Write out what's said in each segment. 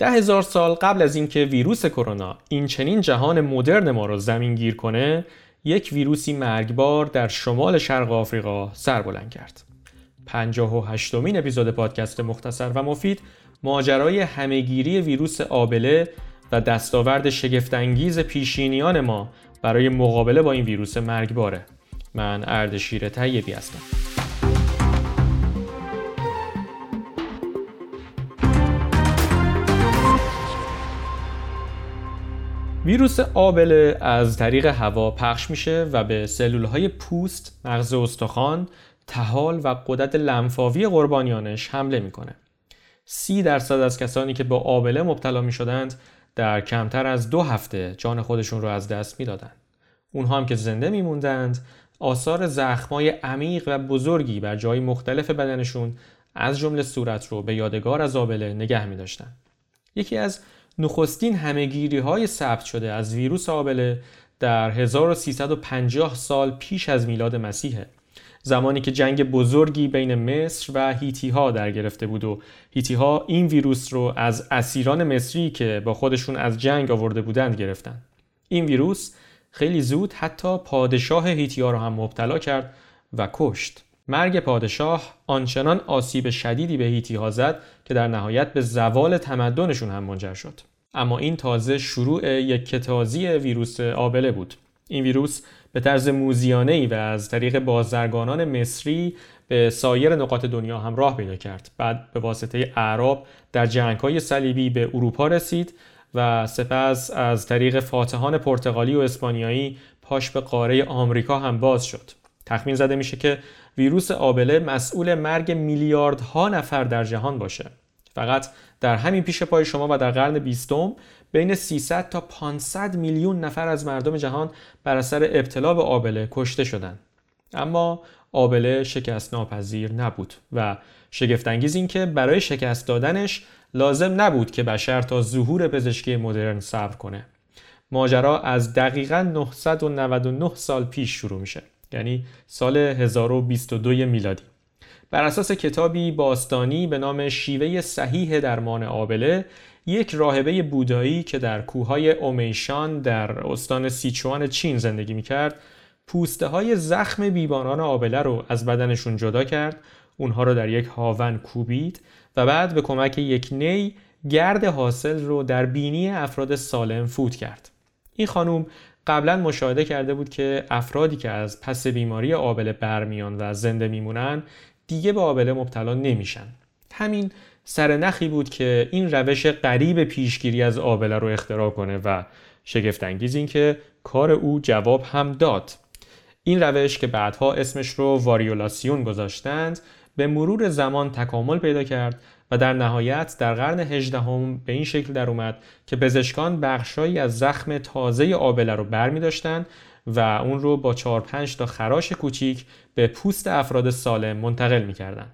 ده هزار سال قبل از اینکه ویروس کرونا این چنین جهان مدرن ما رو زمین گیر کنه یک ویروسی مرگبار در شمال شرق آفریقا سر بلند کرد 58 مین اپیزود پادکست مختصر و مفید ماجرای همهگیری ویروس آبله و دستاورد شگفتانگیز پیشینیان ما برای مقابله با این ویروس مرگباره. من اردشیر طیبی هستم. ویروس آبله از طریق هوا پخش میشه و به سلول های پوست، مغز استخوان، تحال و قدرت لنفاوی قربانیانش حمله می‌کنه. سی درصد از کسانی که با آبله مبتلا می شدند در کمتر از دو هفته جان خودشون رو از دست می‌دادند. اونها هم که زنده میموندند آثار زخمای عمیق و بزرگی بر جای مختلف بدنشون از جمله صورت رو به یادگار از آبله نگه می داشتن. یکی از نخستین همهگیری های ثبت شده از ویروس آبله در 1350 سال پیش از میلاد مسیحه. زمانی که جنگ بزرگی بین مصر و هیتی ها در گرفته بود و هیتی ها این ویروس رو از اسیران مصری که با خودشون از جنگ آورده بودند گرفتن. این ویروس خیلی زود حتی پادشاه هیتی ها رو هم مبتلا کرد و کشت. مرگ پادشاه آنچنان آسیب شدیدی به هیتی ها زد که در نهایت به زوال تمدنشون هم منجر شد. اما این تازه شروع یک کتازی ویروس آبله بود. این ویروس به طرز موزیانه ای و از طریق بازرگانان مصری به سایر نقاط دنیا هم راه پیدا کرد. بعد به واسطه اعراب در جنگ های صلیبی به اروپا رسید و سپس از طریق فاتحان پرتغالی و اسپانیایی پاش به قاره آمریکا هم باز شد. تخمین زده میشه که ویروس آبله مسئول مرگ میلیاردها نفر در جهان باشه. فقط در همین پیش پای شما و در قرن بیستم بین 300 تا 500 میلیون نفر از مردم جهان بر اثر ابتلا به آبله کشته شدند. اما آبله شکست ناپذیر نبود و شگفتانگیز این که برای شکست دادنش لازم نبود که بشر تا ظهور پزشکی مدرن صبر کنه. ماجرا از دقیقا 999 سال پیش شروع میشه یعنی سال 1022 میلادی بر اساس کتابی باستانی به نام شیوه صحیح درمان آبله یک راهبه بودایی که در کوههای اومیشان در استان سیچوان چین زندگی می‌کرد پوسته های زخم بیماران آبله رو از بدنشون جدا کرد اونها رو در یک هاون کوبید و بعد به کمک یک نی گرد حاصل رو در بینی افراد سالم فوت کرد. این خانوم قبلا مشاهده کرده بود که افرادی که از پس بیماری آبله برمیان و زنده میمونن دیگه به آبله مبتلا نمیشن. همین سر نخی بود که این روش غریب پیشگیری از آبله رو اختراع کنه و شگفت انگیز این که کار او جواب هم داد. این روش که بعدها اسمش رو واریولاسیون گذاشتند به مرور زمان تکامل پیدا کرد و در نهایت در قرن هجدهم به این شکل در اومد که پزشکان بخشهایی از زخم تازه آبله رو برمی داشتن و اون رو با 4 5 تا خراش کوچیک به پوست افراد سالم منتقل می‌کردن.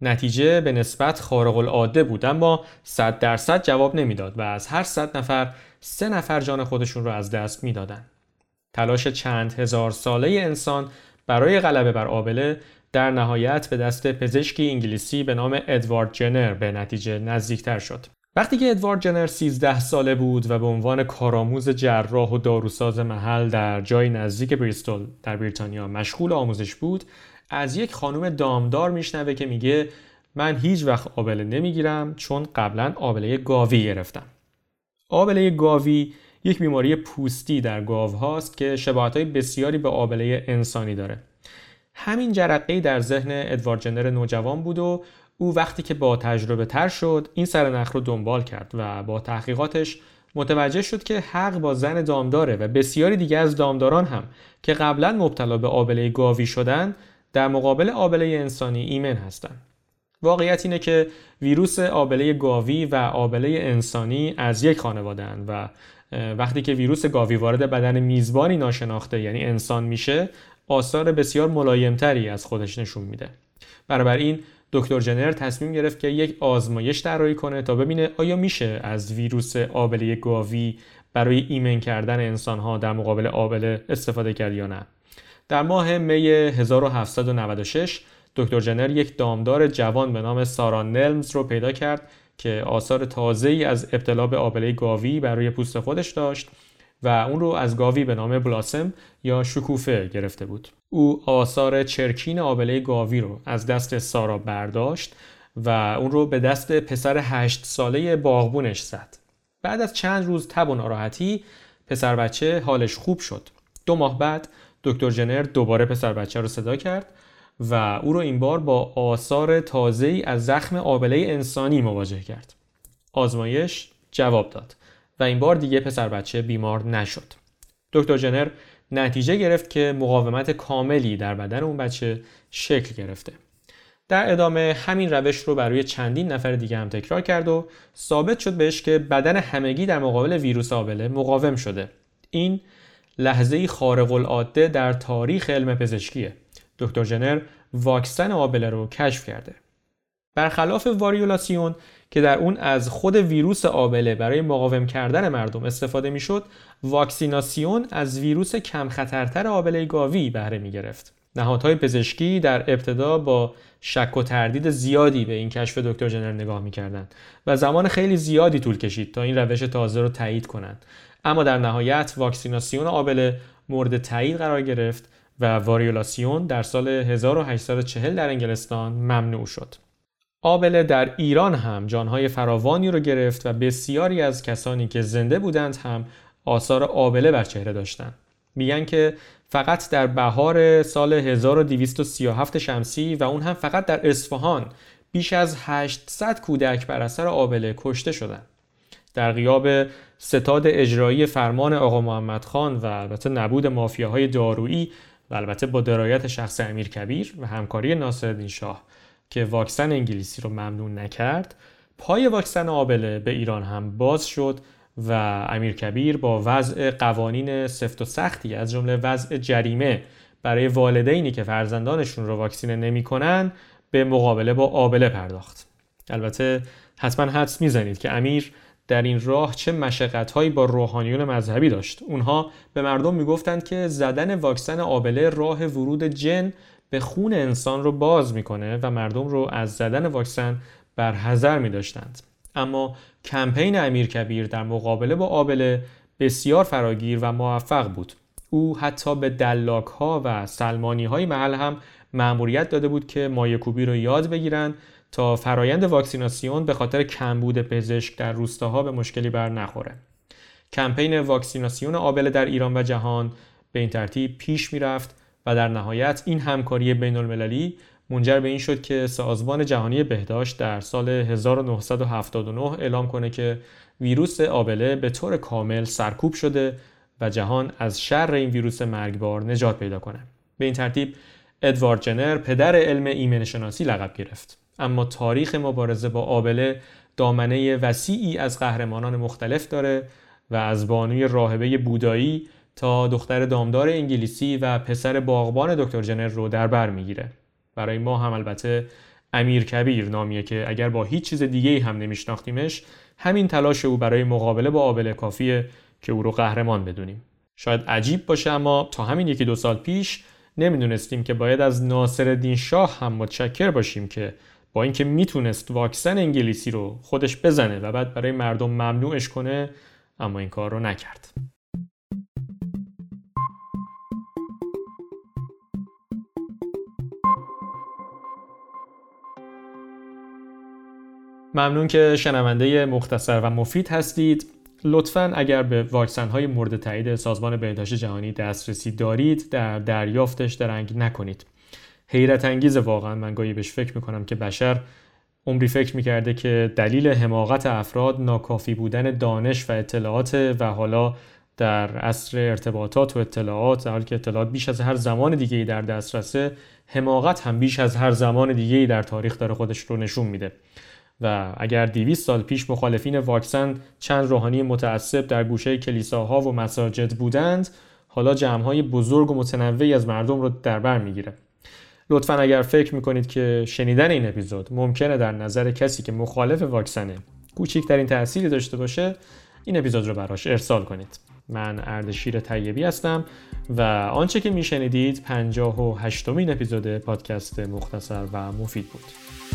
نتیجه به نسبت خارق العاده بود اما 100 درصد جواب نمی‌داد و از هر 100 نفر سه نفر جان خودشون رو از دست می‌دادند. تلاش چند هزار ساله انسان برای غلبه بر آبله در نهایت به دست پزشکی انگلیسی به نام ادوارد جنر به نتیجه نزدیکتر شد. وقتی که ادوارد جنر 13 ساله بود و به عنوان کارآموز جراح و داروساز محل در جای نزدیک بریستول در بریتانیا مشغول آموزش بود از یک خانم دامدار میشنوه که میگه من هیچ وقت آبله نمی‌گیرم چون قبلا آبله گاوی گرفتم. آبله گاوی یک بیماری پوستی در گاو هاست که شباهت بسیاری به آبله انسانی داره. همین جرقه در ذهن ادوارد جنر نوجوان بود و او وقتی که با تجربه تر شد این سرنخ رو دنبال کرد و با تحقیقاتش متوجه شد که حق با زن دامداره و بسیاری دیگه از دامداران هم که قبلا مبتلا به آبله گاوی شدن در مقابل آبله انسانی ایمن هستند. واقعیت اینه که ویروس آبله گاوی و آبله انسانی از یک خانواده و وقتی که ویروس گاوی وارد بدن میزبانی ناشناخته یعنی انسان میشه آثار بسیار ملایمتری از خودش نشون میده. این دکتر جنر تصمیم گرفت که یک آزمایش طراحی کنه تا ببینه آیا میشه از ویروس آبله گاوی برای ایمن کردن انسانها در مقابل آبله استفاده کرد یا نه. در ماه می 1796 دکتر جنر یک دامدار جوان به نام سارا نلمز رو پیدا کرد که آثار تازه ای از ابتلا به آبله گاوی بر روی پوست خودش داشت و اون رو از گاوی به نام بلاسم یا شکوفه گرفته بود. او آثار چرکین آبله گاوی رو از دست سارا برداشت و اون رو به دست پسر هشت ساله باغبونش زد. بعد از چند روز تب و ناراحتی پسر بچه حالش خوب شد. دو ماه بعد دکتر جنر دوباره پسر بچه رو صدا کرد و او رو این بار با آثار تازه‌ای از زخم آبله انسانی مواجه کرد. آزمایش جواب داد و این بار دیگه پسر بچه بیمار نشد. دکتر جنر نتیجه گرفت که مقاومت کاملی در بدن اون بچه شکل گرفته. در ادامه همین روش رو برای چندین نفر دیگه هم تکرار کرد و ثابت شد بهش که بدن همگی در مقابل ویروس آبله مقاوم شده. این لحظه خارق العاده در تاریخ علم پزشکیه. دکتر جنر واکسن آبله رو کشف کرده. برخلاف واریولاسیون که در اون از خود ویروس آبله برای مقاوم کردن مردم استفاده می‌شد، واکسیناسیون از ویروس کم خطرتر آبله گاوی بهره می گرفت. نهادهای پزشکی در ابتدا با شک و تردید زیادی به این کشف دکتر جنر نگاه می‌کردند و زمان خیلی زیادی طول کشید تا این روش تازه رو تایید کنند اما در نهایت واکسیناسیون آبله مورد تایید قرار گرفت و واریولاسیون در سال 1840 در انگلستان ممنوع شد. آبله در ایران هم جانهای فراوانی رو گرفت و بسیاری از کسانی که زنده بودند هم آثار آبله بر چهره داشتند. میگن که فقط در بهار سال 1237 شمسی و اون هم فقط در اصفهان بیش از 800 کودک بر اثر آبله کشته شدند. در غیاب ستاد اجرایی فرمان آقا محمد خان و البته نبود مافیاهای دارویی و البته با درایت شخص امیر کبیر و همکاری ناصرالدین شاه که واکسن انگلیسی رو ممنوع نکرد پای واکسن آبله به ایران هم باز شد و امیر کبیر با وضع قوانین سفت و سختی از جمله وضع جریمه برای والدینی که فرزندانشون رو واکسینه نمی‌کنن به مقابله با آبله پرداخت. البته حتما حدس می‌زنید که امیر در این راه چه مشقتهایی با روحانیون مذهبی داشت. اونها به مردم می‌گفتند که زدن واکسن آبله راه ورود جن به خون انسان رو باز می‌کنه و مردم رو از زدن واکسن برحذر می داشتند. اما کمپین امیر کبیر در مقابله با آبله بسیار فراگیر و موفق بود. او حتی به دلاک ها و سلمانی های محل هم مأموریت داده بود که مایکوبی رو یاد بگیرن تا فرایند واکسیناسیون به خاطر کمبود پزشک در روستاها به مشکلی بر نخوره. کمپین واکسیناسیون آبله در ایران و جهان به این ترتیب پیش می‌رفت و در نهایت این همکاری بین المللی منجر به این شد که سازمان جهانی بهداشت در سال 1979 اعلام کنه که ویروس آبله به طور کامل سرکوب شده و جهان از شر این ویروس مرگبار نجات پیدا کنه. به این ترتیب ادوارد جنر پدر علم ایمن شناسی لقب گرفت. اما تاریخ مبارزه با آبله دامنه وسیعی از قهرمانان مختلف داره و از بانوی راهبه بودایی تا دختر دامدار انگلیسی و پسر باغبان دکتر جنر رو در بر می‌گیره. برای ما هم البته امیر کبیر نامیه که اگر با هیچ چیز دیگه هم نمیشناختیمش همین تلاش او برای مقابله با آبله کافیه که او رو قهرمان بدونیم. شاید عجیب باشه اما تا همین یکی دو سال پیش نمی‌دونستیم که باید از ناصر شاه هم متشکر باشیم که با اینکه می‌تونست واکسن انگلیسی رو خودش بزنه و بعد برای مردم ممنوعش کنه اما این کار رو نکرد. ممنون که شنونده مختصر و مفید هستید. لطفا اگر به واکسن های مورد تایید سازمان بهداشت جهانی دسترسی دارید در دریافتش درنگ نکنید. حیرت انگیز واقعا من گاهی بهش فکر می‌کنم که بشر عمری فکر می‌کرده که دلیل حماقت افراد ناکافی بودن دانش و اطلاعات و حالا در عصر ارتباطات و اطلاعات در حالی که اطلاعات بیش از هر زمان دیگه در دسترسه حماقت هم بیش از هر زمان دیگه در تاریخ داره خودش رو نشون میده و اگر 200 سال پیش مخالفین واکسن چند روحانی متعصب در گوشه کلیساها و مساجد بودند حالا جمعهای بزرگ و متنوعی از مردم رو در بر می‌گیره. لطفا اگر فکر می‌کنید که شنیدن این اپیزود ممکنه در نظر کسی که مخالف واکسنه کوچکترین تأثیری داشته باشه این اپیزود رو براش ارسال کنید. من اردشیر طیبی هستم و آنچه که میشنیدید 58 مین اپیزود پادکست مختصر و مفید بود.